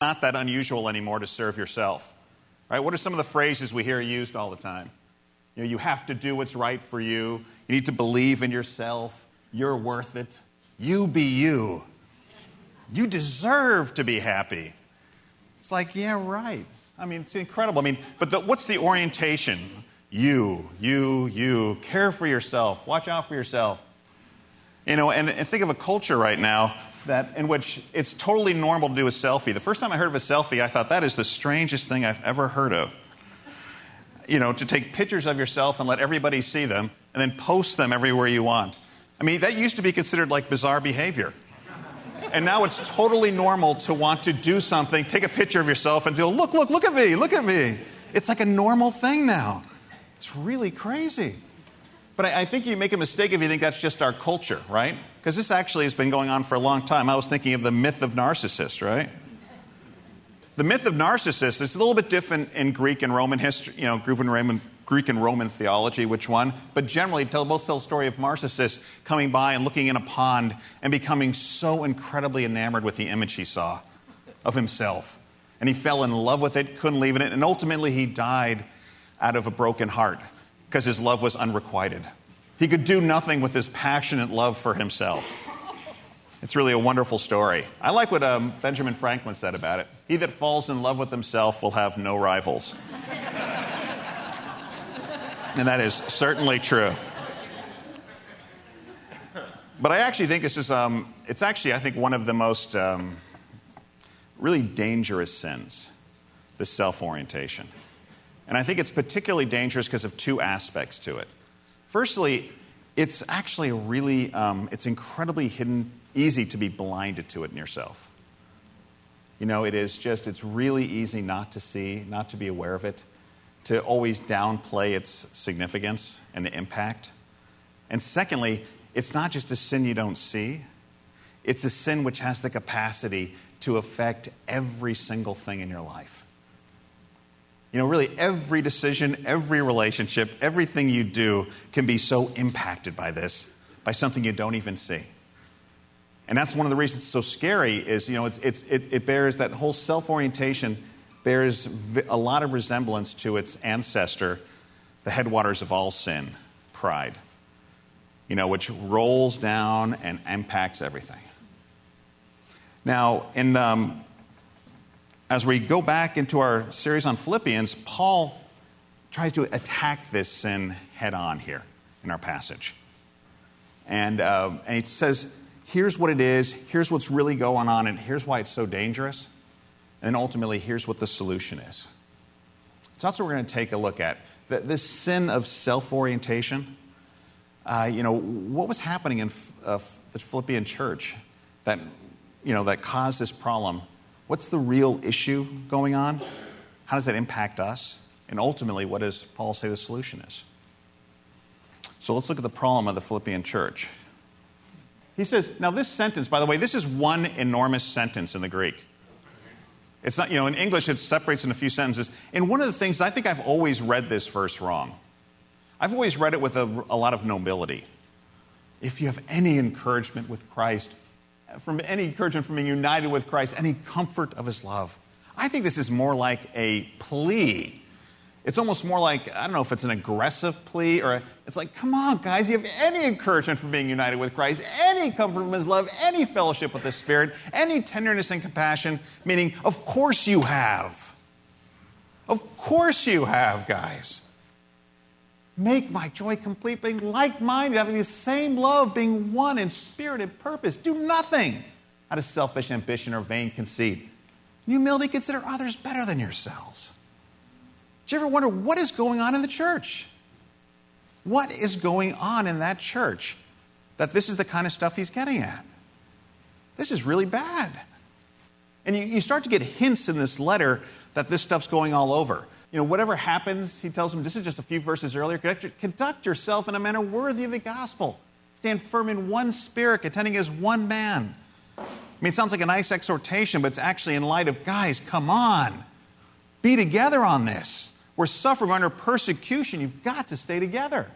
not that unusual anymore to serve yourself. Right? What are some of the phrases we hear used all the time? You know, you have to do what's right for you. You need to believe in yourself. You're worth it. You be you. You deserve to be happy. It's like, yeah, right. I mean, it's incredible. I mean, but the, what's the orientation? You, you, you. Care for yourself. Watch out for yourself. You know, and, and think of a culture right now that in which it's totally normal to do a selfie. The first time I heard of a selfie, I thought that is the strangest thing I've ever heard of. You know, to take pictures of yourself and let everybody see them and then post them everywhere you want. I mean, that used to be considered like bizarre behavior. And now it's totally normal to want to do something, take a picture of yourself and say, look, look, look at me, look at me. It's like a normal thing now. It's really crazy. But I, I think you make a mistake if you think that's just our culture, right? Because this actually has been going on for a long time. I was thinking of the myth of Narcissus, right? The myth of Narcissus is a little bit different in Greek and Roman history, you know, Greek and Roman, Greek and Roman theology, which one, but generally tell, tell the story of Narcissus coming by and looking in a pond and becoming so incredibly enamored with the image he saw of himself. And he fell in love with it, couldn't leave it, and ultimately he died out of a broken heart because his love was unrequited. He could do nothing with his passionate love for himself. It's really a wonderful story. I like what um, Benjamin Franklin said about it. He that falls in love with himself will have no rivals. and that is certainly true. But I actually think this is, um, it's actually, I think, one of the most um, really dangerous sins, the self orientation. And I think it's particularly dangerous because of two aspects to it. Firstly, it's actually really, um, it's incredibly hidden, easy to be blinded to it in yourself. You know, it is just, it's really easy not to see, not to be aware of it, to always downplay its significance and the impact. And secondly, it's not just a sin you don't see, it's a sin which has the capacity to affect every single thing in your life. You know, really, every decision, every relationship, everything you do can be so impacted by this, by something you don't even see. And that's one of the reasons it's so scary is, you know, it's, it's, it, it bears that whole self orientation bears a lot of resemblance to its ancestor, the headwaters of all sin, pride, you know, which rolls down and impacts everything. Now, in um, as we go back into our series on Philippians, Paul tries to attack this sin head on here in our passage. And, uh, and he says, here's what it is, here's what's really going on, and here's why it's so dangerous. And ultimately, here's what the solution is. So that's what we're going to take a look at. The, this sin of self orientation, uh, you know, what was happening in uh, the Philippian church that, you know, that caused this problem What's the real issue going on? How does that impact us? And ultimately, what does Paul say the solution is? So let's look at the problem of the Philippian church. He says, now this sentence, by the way, this is one enormous sentence in the Greek. It's not, you know, in English it separates in a few sentences. And one of the things, I think I've always read this verse wrong. I've always read it with a, a lot of nobility. If you have any encouragement with Christ, from any encouragement from being united with Christ, any comfort of his love. I think this is more like a plea. It's almost more like, I don't know if it's an aggressive plea or a, it's like, come on, guys, you have any encouragement from being united with Christ, any comfort from his love, any fellowship with the Spirit, any tenderness and compassion, meaning, of course you have. Of course you have, guys. Make my joy complete, being like minded, having the same love, being one in spirit and purpose. Do nothing out of selfish ambition or vain conceit. In humility, consider others better than yourselves. Do you ever wonder what is going on in the church? What is going on in that church that this is the kind of stuff he's getting at? This is really bad. And you, you start to get hints in this letter that this stuff's going all over you know, whatever happens, he tells them, this is just a few verses earlier, conduct yourself in a manner worthy of the gospel. Stand firm in one spirit, contending as one man. I mean, it sounds like a nice exhortation, but it's actually in light of, guys, come on. Be together on this. We're suffering under persecution. You've got to stay together.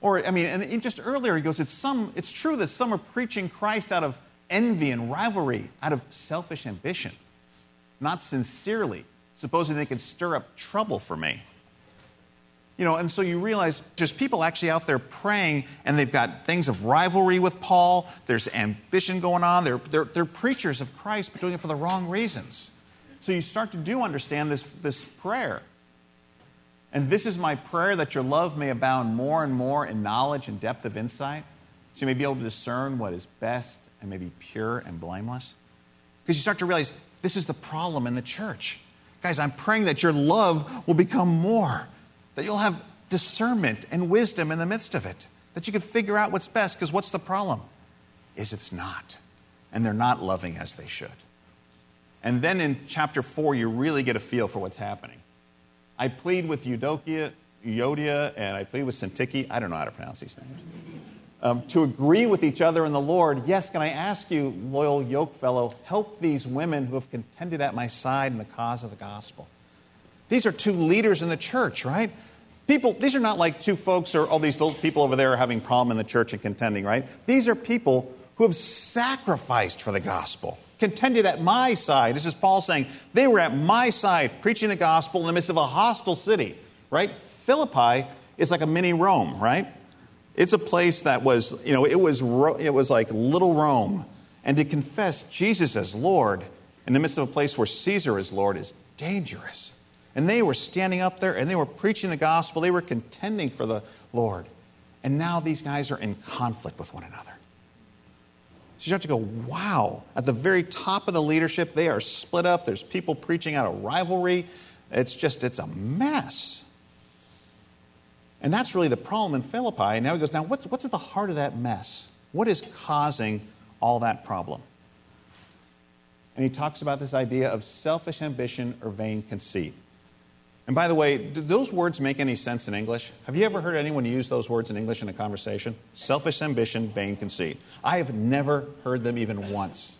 Or, I mean, and just earlier he goes, it's, some, it's true that some are preaching Christ out of envy and rivalry, out of selfish ambition. not sincerely, supposing they could stir up trouble for me. You know, and so you realize there's people actually out there praying, and they've got things of rivalry with Paul. There's ambition going on. They're, they're, they're preachers of Christ, but doing it for the wrong reasons. So you start to do understand this, this prayer. And this is my prayer that your love may abound more and more in knowledge and depth of insight, so you may be able to discern what is best and may be pure and blameless. Because you start to realize this is the problem in the church. Guys, I'm praying that your love will become more that you'll have discernment and wisdom in the midst of it, that you can figure out what's best, because what's the problem? Is it's not. And they're not loving as they should. And then in chapter 4, you really get a feel for what's happening. I plead with Eudokia, Euodia, and I plead with Syntyche. I don't know how to pronounce these names. Um, to agree with each other in the Lord. Yes, can I ask you, loyal yoke fellow, help these women who have contended at my side in the cause of the gospel? These are two leaders in the church, right? People, these are not like two folks or all these little people over there are having problem in the church and contending, right? These are people who have sacrificed for the gospel, contended at my side. This is Paul saying, they were at my side preaching the gospel in the midst of a hostile city, right? Philippi is like a mini Rome, right? It's a place that was, you know, it was, it was like little Rome. And to confess Jesus as Lord in the midst of a place where Caesar is Lord is dangerous. And they were standing up there and they were preaching the gospel. They were contending for the Lord. And now these guys are in conflict with one another. So you have to go, wow. At the very top of the leadership, they are split up. There's people preaching out of rivalry. It's just, it's a mess. And that's really the problem in Philippi. And now he goes, now what's, what's at the heart of that mess? What is causing all that problem? And he talks about this idea of selfish ambition or vain conceit. And by the way, do those words make any sense in English? Have you ever heard anyone use those words in English in a conversation? Selfish ambition, vain conceit. I have never heard them even once.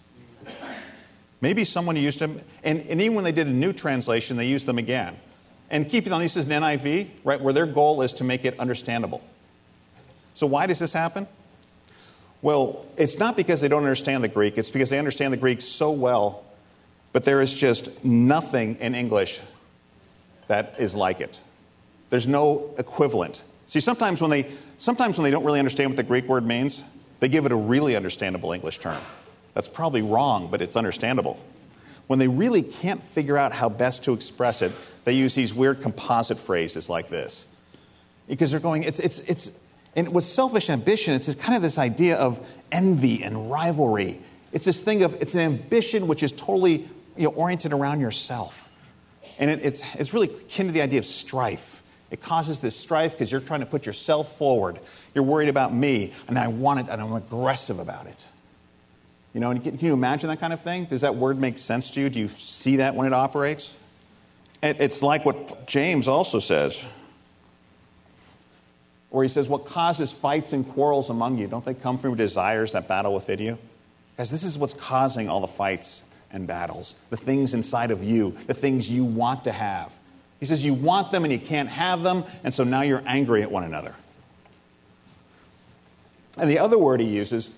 Maybe someone used them, and, and even when they did a new translation, they used them again. And keep it on, this is an NIV, right, where their goal is to make it understandable. So why does this happen? Well, it's not because they don't understand the Greek, it's because they understand the Greek so well, but there is just nothing in English that is like it. There's no equivalent. See, sometimes when they sometimes when they don't really understand what the Greek word means, they give it a really understandable English term. That's probably wrong, but it's understandable. When they really can't figure out how best to express it, they use these weird composite phrases like this. Because they're going, it's, it's, it's, and with selfish ambition, it's this kind of this idea of envy and rivalry. It's this thing of, it's an ambition which is totally you know, oriented around yourself. And it, it's, it's really akin to the idea of strife. It causes this strife because you're trying to put yourself forward. You're worried about me, and I want it, and I'm aggressive about it. You know, can you imagine that kind of thing? Does that word make sense to you? Do you see that when it operates? It, it's like what James also says, where he says, What causes fights and quarrels among you? Don't they come from desires that battle within you? Because this is what's causing all the fights and battles, the things inside of you, the things you want to have. He says you want them and you can't have them, and so now you're angry at one another. And the other word he uses,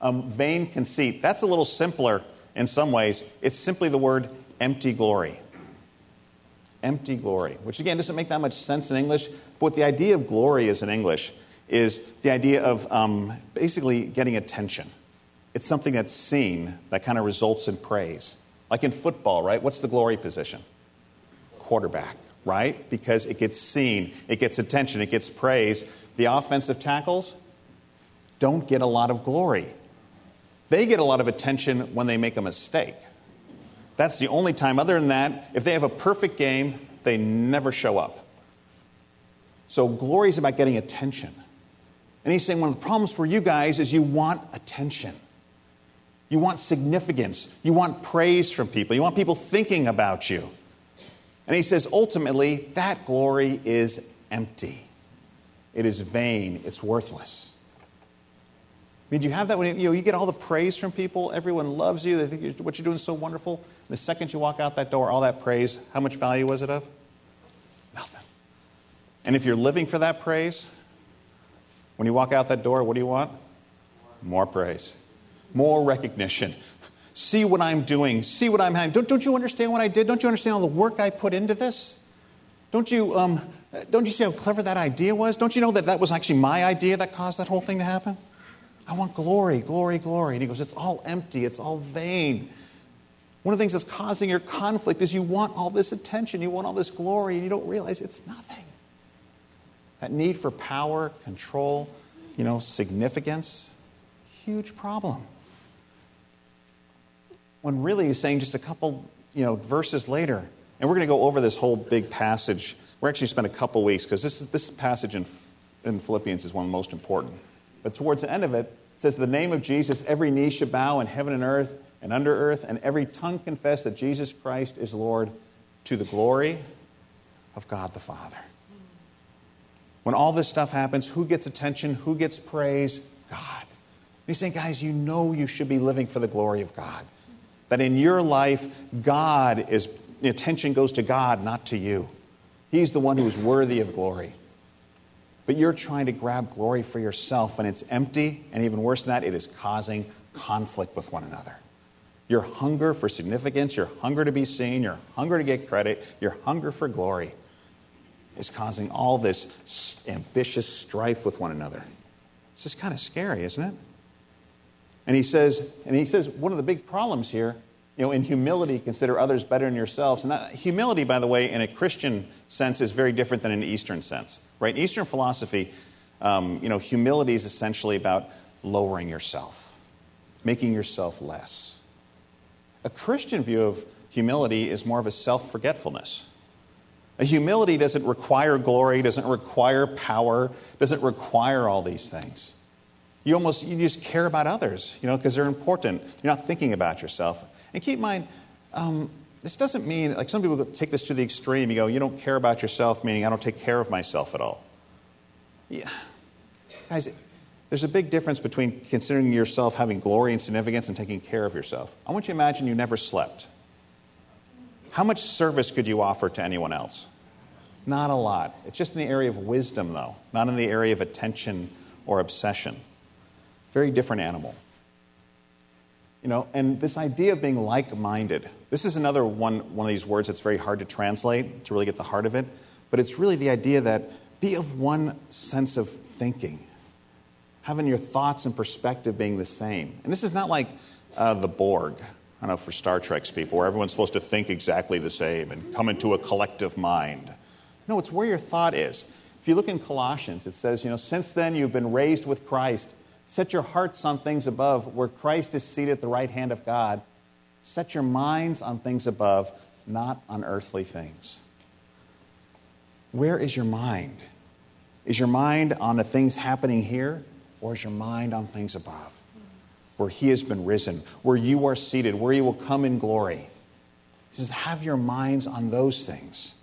um, vain conceit, that's a little simpler in some ways. It's simply the word empty glory. Empty glory, which again doesn't make that much sense in English, but what the idea of glory is in English is the idea of um, basically getting attention. It's something that's seen that kind of results in praise. Like in football, right? What's the glory position? Quarterback, right? Because it gets seen, it gets attention, it gets praise. The offensive tackles don't get a lot of glory. They get a lot of attention when they make a mistake. That's the only time. Other than that, if they have a perfect game, they never show up. So glory is about getting attention. And he's saying one of the problems for you guys is you want attention. You want significance. You want praise from people. You want people thinking about you. And he says, ultimately, that glory is empty. It is vain. It's worthless. Mean, do you have that when you, know, you get all the praise from people? Everyone loves you. They think you're, what you're doing is so wonderful. And the second you walk out that door, all that praise, how much value was it of? Nothing. And if you're living for that praise, when you walk out that door, what do you want? More praise more recognition. See what I'm doing. See what I'm having. Don't, don't you understand what I did? Don't you understand all the work I put into this? Don't you, um, don't you see how clever that idea was? Don't you know that that was actually my idea that caused that whole thing to happen? I want glory, glory, glory. And he goes, It's all empty, it's all vain. One of the things that's causing your conflict is you want all this attention, you want all this glory, and you don't realize it's nothing. That need for power, control, you know, significance, huge problem. When really he's saying just a couple, you know, verses later, and we're going to go over this whole big passage. We're actually spend a couple weeks because this, this passage in, in Philippians is one of the most important. But towards the end of it, it says, The name of Jesus, every knee should bow in heaven and earth and under earth, and every tongue confess that Jesus Christ is Lord to the glory of God the Father. When all this stuff happens, who gets attention? Who gets praise? God. He's saying, guys, you know you should be living for the glory of God. That in your life, God is, attention goes to God, not to you. He's the one who is worthy of glory. But you're trying to grab glory for yourself, and it's empty, and even worse than that, it is causing conflict with one another. Your hunger for significance, your hunger to be seen, your hunger to get credit, your hunger for glory is causing all this ambitious strife with one another. It's just kind of scary, isn't it? And he says, and he says one of the big problems here, you know, in humility, consider others better than yourselves. And that, humility, by the way, in a Christian sense, is very different than an Eastern sense, right? In Eastern philosophy, um, you know, humility is essentially about lowering yourself, making yourself less. A Christian view of humility is more of a self forgetfulness. A humility doesn't require glory, doesn't require power, doesn't require all these things. You almost you just care about others, you know, because they're important. You're not thinking about yourself. And keep in mind, um, this doesn't mean like some people take this to the extreme. You go, you don't care about yourself, meaning I don't take care of myself at all. Yeah, guys, there's a big difference between considering yourself having glory and significance and taking care of yourself. I want you to imagine you never slept. How much service could you offer to anyone else? Not a lot. It's just in the area of wisdom, though, not in the area of attention or obsession. Very different animal. You know, and this idea of being like minded, this is another one, one of these words that's very hard to translate to really get the heart of it, but it's really the idea that be of one sense of thinking, having your thoughts and perspective being the same. And this is not like uh, the Borg. I don't know, for Star Trek's people, where everyone's supposed to think exactly the same and come into a collective mind. No, it's where your thought is. If you look in Colossians, it says, you know, since then you've been raised with Christ. Set your hearts on things above, where Christ is seated at the right hand of God. Set your minds on things above, not on earthly things. Where is your mind? Is your mind on the things happening here, or is your mind on things above? where he has been risen, where you are seated, where he will come in glory. He says, have your minds on those things,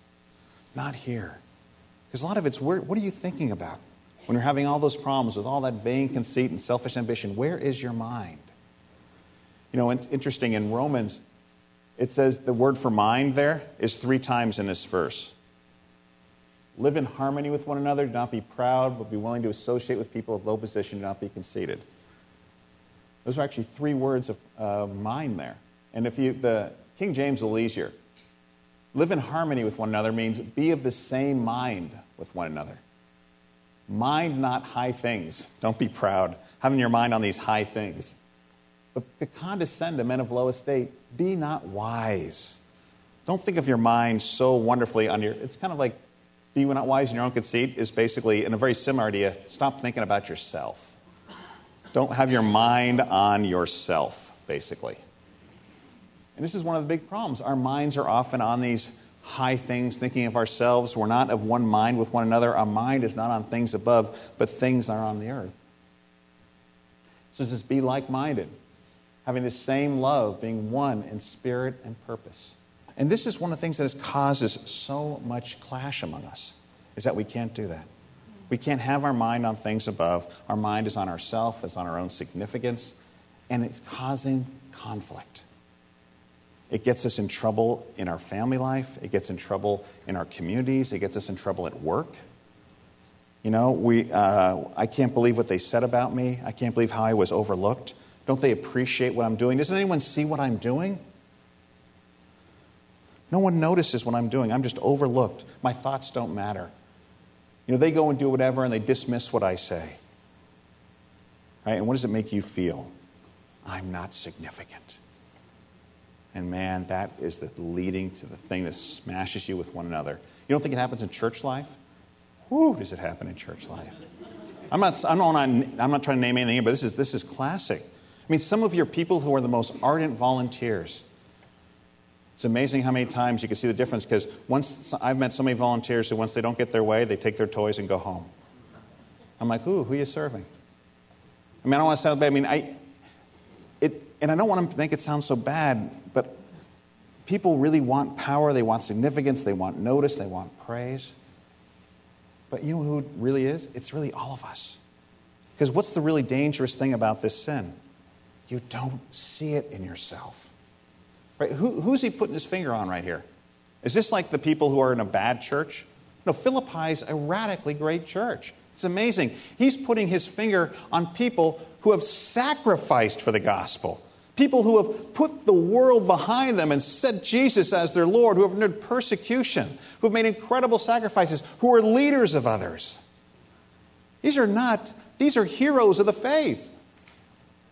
not here. Because a lot of it's, where, what are you thinking about? When you're having all those problems with all that vain conceit and selfish ambition, where is your mind? You know, interesting, in Romans, it says the word for mind there is three times in this verse. Live in harmony with one another, do not be proud, but be willing to associate with people of low position, do not be conceited. Those are actually three words of uh, mine there. And if you, the King James will easier. Live in harmony with one another means be of the same mind with one another. Mind not high things. Don't be proud, having your mind on these high things. But to condescend to men of low estate, be not wise. Don't think of your mind so wonderfully on your. It's kind of like be not wise in your own conceit, is basically, in a very similar idea, stop thinking about yourself. Don't have your mind on yourself, basically. And this is one of the big problems. Our minds are often on these high things, thinking of ourselves. We're not of one mind with one another. Our mind is not on things above, but things are on the earth. So says, be like minded, having the same love, being one in spirit and purpose. And this is one of the things that has causes so much clash among us, is that we can't do that. We can't have our mind on things above. Our mind is on ourself, it's on our own significance, and it's causing conflict. It gets us in trouble in our family life, it gets in trouble in our communities, it gets us in trouble at work. You know, we, uh, I can't believe what they said about me. I can't believe how I was overlooked. Don't they appreciate what I'm doing? Doesn't anyone see what I'm doing? No one notices what I'm doing. I'm just overlooked. My thoughts don't matter. You know, they go and do whatever and they dismiss what I say. Right? And what does it make you feel? I'm not significant. And man, that is the leading to the thing that smashes you with one another. You don't think it happens in church life? Whoo, does it happen in church life? I'm not, I'm not, I'm not trying to name anything, but this is, this is classic. I mean, some of your people who are the most ardent volunteers, it's amazing how many times you can see the difference because once I've met so many volunteers who, once they don't get their way, they take their toys and go home. I'm like, ooh, who are you serving? I mean, I don't want to sound bad. I mean, I, it, and I don't want to make it sound so bad, people really want power, they want significance, they want notice, they want praise. But you know who really is? It's really all of us. Because what's the really dangerous thing about this sin? You don't see it in yourself. Right? Who, who's he putting his finger on right here? Is this like the people who are in a bad church? No, Philippi's a radically great church. It's amazing. He's putting his finger on people who have sacrificed for the gospel, people who have put the world behind them and set Jesus as their Lord, who have endured persecution, who have made incredible sacrifices, who are leaders of others. These are not, these are heroes of the faith.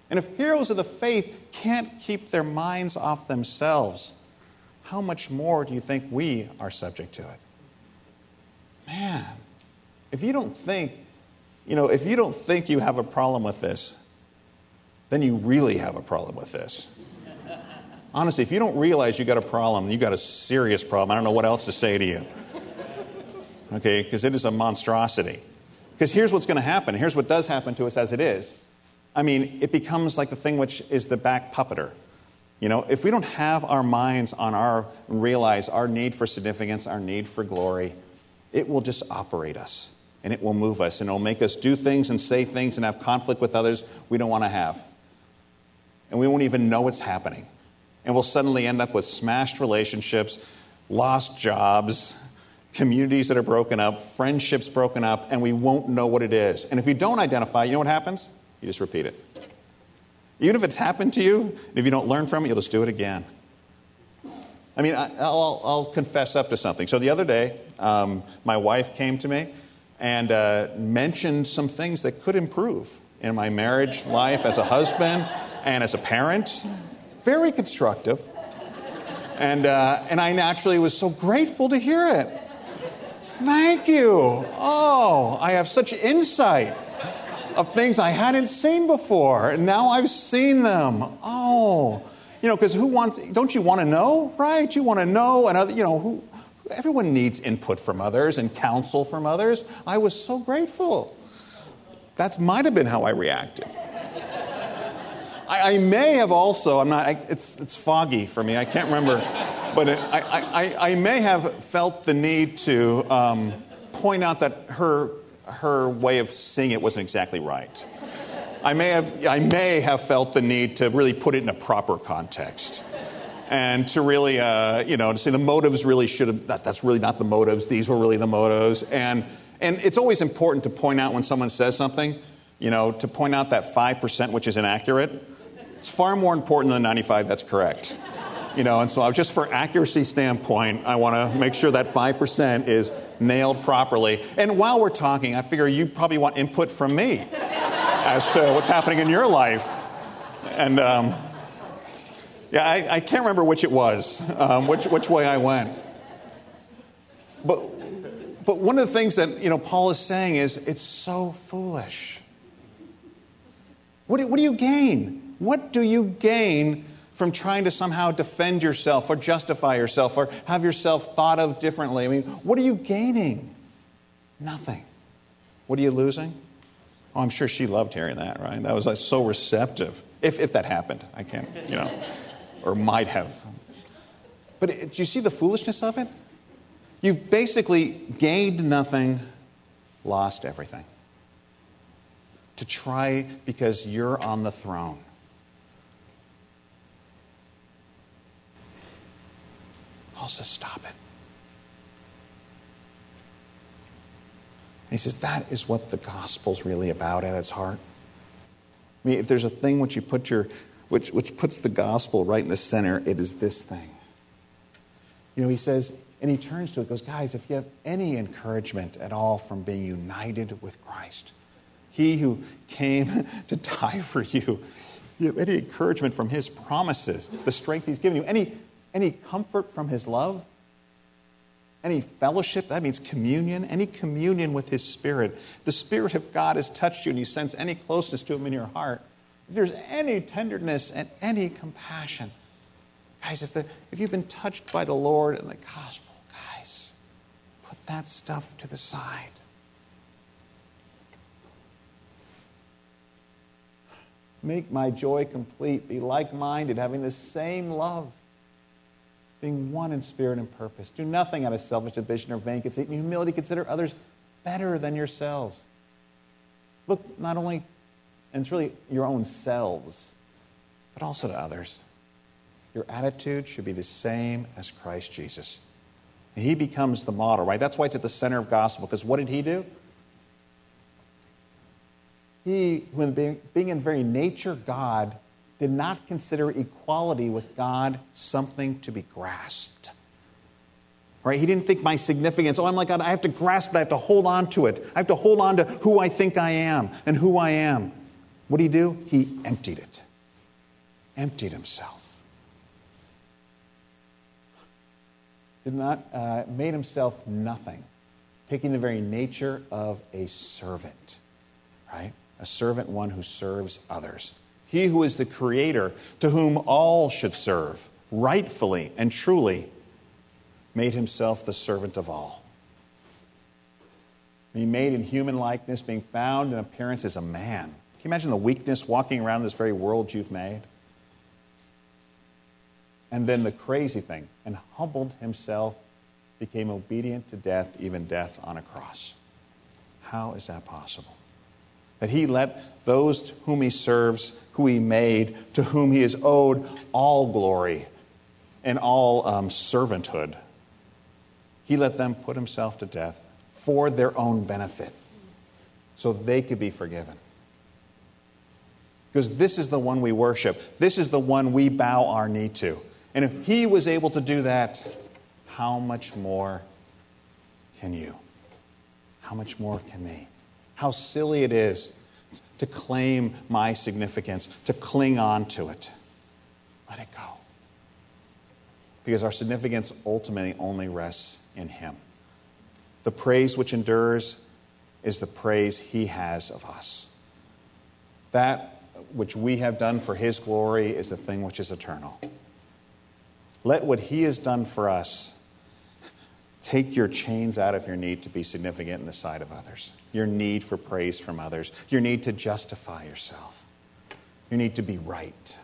And if heroes of the faith can't keep their minds off themselves, how much more do you think we are subject to it? Man, if you don't think, you know, if you don't think you have a problem with this, then you really have a problem with this. Honestly, if you don't realize you got a problem, you got a serious problem. I don't know what else to say to you. Okay, because it is a monstrosity. Because here's what's going to happen. Here's what does happen to us as it is. I mean, it becomes like the thing which is the back puppeter. You know, if we don't have our minds on our, realize our need for significance, our need for glory, it will just operate us and it will move us and it'll make us do things and say things and have conflict with others we don't want to have. And we won't even know it's happening. And we'll suddenly end up with smashed relationships, lost jobs, communities that are broken up, friendships broken up, and we won't know what it is. And if you don't identify, you know what happens? You just repeat it. Even if it's happened to you, and if you don't learn from it, you'll just do it again. I mean, I, will I'll confess up to something. So the other day, um, my wife came to me and uh, mentioned some things that could improve in my marriage life as a husband and as a parent. Very constructive. And, uh, and I naturally was so grateful to hear it. Thank you. Oh, I have such insight of things I hadn't seen before, and now I've seen them. Oh, you know, because who wants? Don't you want to know, right? You want to know, and you know, who? Everyone needs input from others and counsel from others. I was so grateful. That might have been how I reacted. I, I, may have also, I'm not, I, it's, it's foggy for me, I can't remember, but it, I, I, I, may have felt the need to um, point out that her her way of seeing it wasn't exactly right. I may have, I may have felt the need to really put it in a proper context and to really, uh, you know, to say the motives really should have, that, that's really not the motives, these were really the motives. And, and it's always important to point out when someone says something, you know, to point out that 5% which is inaccurate. It's far more important than 95 that's correct. You know, and so just for accuracy standpoint, I want to make sure that 5% is nailed properly. And while we're talking, I figure you probably want input from me as to what's happening in your life. And um, yeah, I, I, can't remember which it was, um, which, which way I went. But, but one of the things that you know, Paul is saying is it's so foolish. What do, what do you gain? What do you gain from trying to somehow defend yourself or justify yourself or have yourself thought of differently. I mean, what are you gaining? Nothing. What are you losing? Oh, I'm sure she loved hearing that, right? That was like so receptive. If, if that happened, I can't, you know, or might have. But it, do you see the foolishness of it? You've basically gained nothing, lost everything. To try because you're on the throne. Paul says, Stop it. And he says, That is what the gospel's really about at its heart. I mean, if there's a thing which you put your, which, which puts the gospel right in the center, it is this thing. You know, he says, and he turns to it, goes, guys, if you have any encouragement at all from being united with Christ, he who came to die for you, you have any encouragement from his promises, the strength he's given you, any, any comfort from his love, any fellowship, that means communion, any communion with his spirit. The Spirit of God has touched you and you sense any closeness to him in your heart. If there's any tenderness and any compassion, guys, if, the, if you've been touched by the Lord and the gospel, guys, put that stuff to the side. Make my joy complete. Be like minded, having the same love, being one in spirit and purpose. Do nothing out of selfish ambition or vain conceit. In humility, consider others better than yourselves. Look not only, and it's really your own selves, but also to others. Your attitude should be the same as Christ Jesus. He becomes the model, right? That's why it's at the center of gospel, because what did he do? he, when being, being in very nature God, did not consider equality with God something to be grasped. Right? He didn't think my significance, oh, I'm like God, I have to grasp it, I have to hold on to it. I have to hold on to who I think I am and who I am. What did he do? He emptied it, emptied himself. Did not, uh, made himself nothing, taking the very nature of a servant, right? a servant one who serves others. He who is the creator, to whom all should serve, rightfully and truly, made himself the servant of all. Being made in human likeness, being found in appearance as a man. Can you imagine the weakness walking around this very world you've made? And then the crazy thing, and humbled himself, became obedient to death, even death on a cross. How is that possible? That he let those whom he serves, who he made, to whom he is owed all glory and all um, servanthood, he let them put himself to death for their own benefit so they could be forgiven. Because this is the one we worship, this is the one we bow our knee to. And if he was able to do that, how much more can you? How much more can me? How silly it is to claim my significance, to cling on to it. Let it go. Because our significance ultimately only rests in Him. The praise which endures is the praise He has of us. That which we have done for His glory is the thing which is eternal. Let what He has done for us take your chains out of your need to be significant in the sight of others your need for praise from others, your need to justify yourself, your need to be right.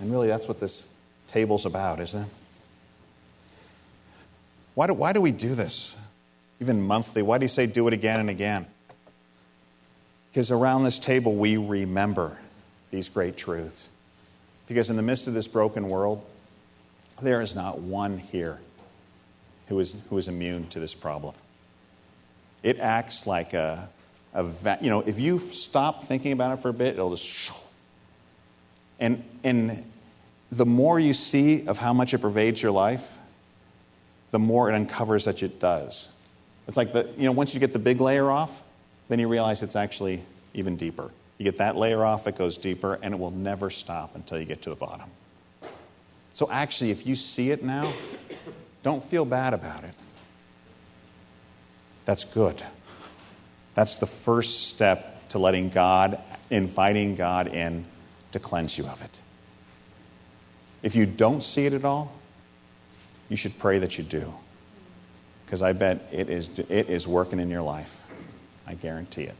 And really, that's what this table's about, isn't it? Why do, why do we do this? Even monthly. Why do you say do it again and again? Because around this table, we remember these great truths. Because in the midst of this broken world, there is not one here who is, who is immune to this problem. It acts like a, a you know, if you stop thinking about it for a bit, it'll just. And, and the more you see of how much it pervades your life, the more it uncovers that it does. It's like the, you know, once you get the big layer off, then you realize it's actually even deeper. You get that layer off, it goes deeper, and it will never stop until you get to the bottom. So actually, if you see it now, don't feel bad about it. That's good. That's the first step to letting God, inviting God in to cleanse you of it. If you don't see it at all, you should pray that you do. Because I bet it is, it is working in your life. I guarantee it.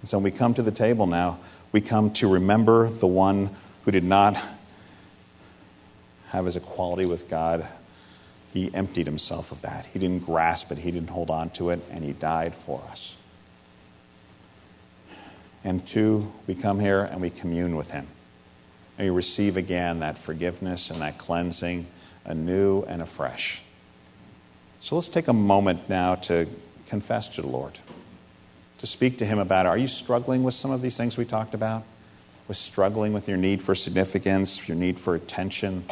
And so when we come to the table now, we come to remember the one who did not have his equality with God he emptied himself of that. He didn't grasp it, he didn't hold on to it, and he died for us. And two, we come here and we commune with him. And we receive again that forgiveness and that cleansing anew and afresh. So let's take a moment now to confess to the Lord. to speak to Him about. Are you struggling with some of these things we talked about? With struggling with your need for significance, your need for attention?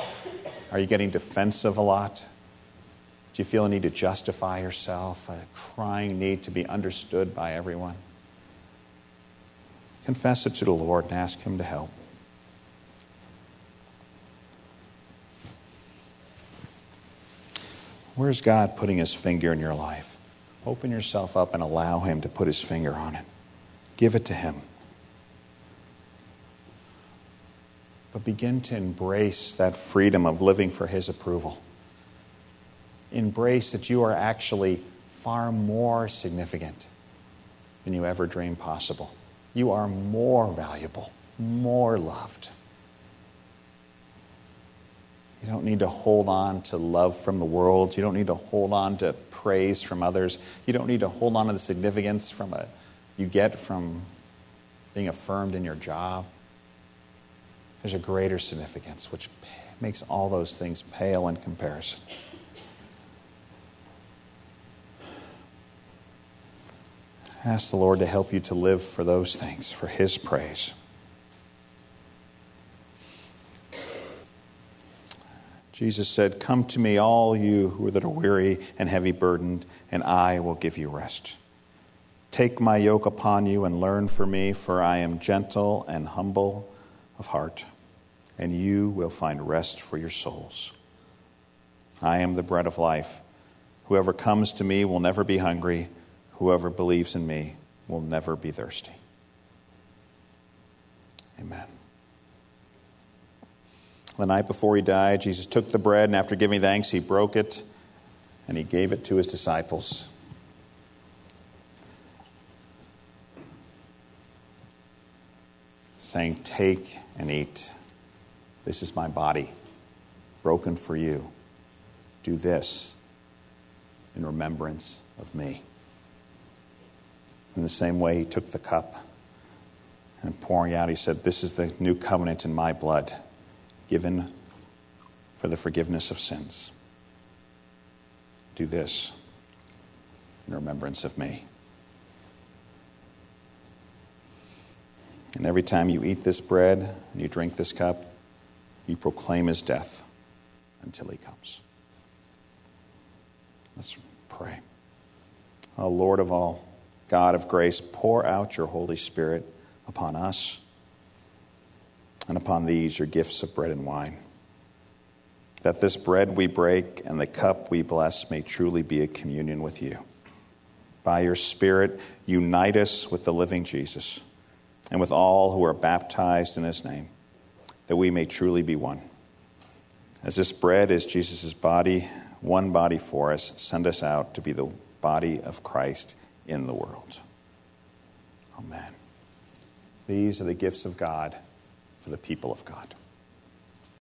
Are you getting defensive a lot? Do you feel a need to justify yourself, a crying need to be understood by everyone? Confess it to the Lord and ask Him to help. Where's God putting His finger in your life? Open yourself up and allow Him to put His finger on it. Give it to Him. But begin to embrace that freedom of living for His approval. Embrace that you are actually far more significant than you ever dreamed possible. You are more valuable, more loved. You don't need to hold on to love from the world. You don't need to hold on to praise from others. You don't need to hold on to the significance from a, you get from being affirmed in your job. There's a greater significance which makes all those things pale in comparison. Ask the Lord to help you to live for those things, for His praise. Jesus said, Come to me, all you who that are weary and heavy burdened, and I will give you rest. Take my yoke upon you and learn from me, for I am gentle and humble of heart, and you will find rest for your souls. I am the bread of life. Whoever comes to me will never be hungry Whoever believes in me will never be thirsty. Amen. The night before he died, Jesus took the bread, and after giving thanks, he broke it and he gave it to his disciples. Saying, Take and eat. This is my body, broken for you. Do this in remembrance of me. In the same way, he took the cup and pouring out, he said, This is the new covenant in my blood, given for the forgiveness of sins. Do this in remembrance of me. And every time you eat this bread and you drink this cup, you proclaim his death until he comes. Let's pray. O Lord of all, God of grace, pour out your Holy Spirit upon us and upon these, your gifts of bread and wine. That this bread we break and the cup we bless may truly be a communion with you. By your Spirit, unite us with the living Jesus and with all who are baptized in his name, that we may truly be one. As this bread is Jesus' body, one body for us, send us out to be the body of Christ in the world. Amen. These are the gifts of God for the people of God.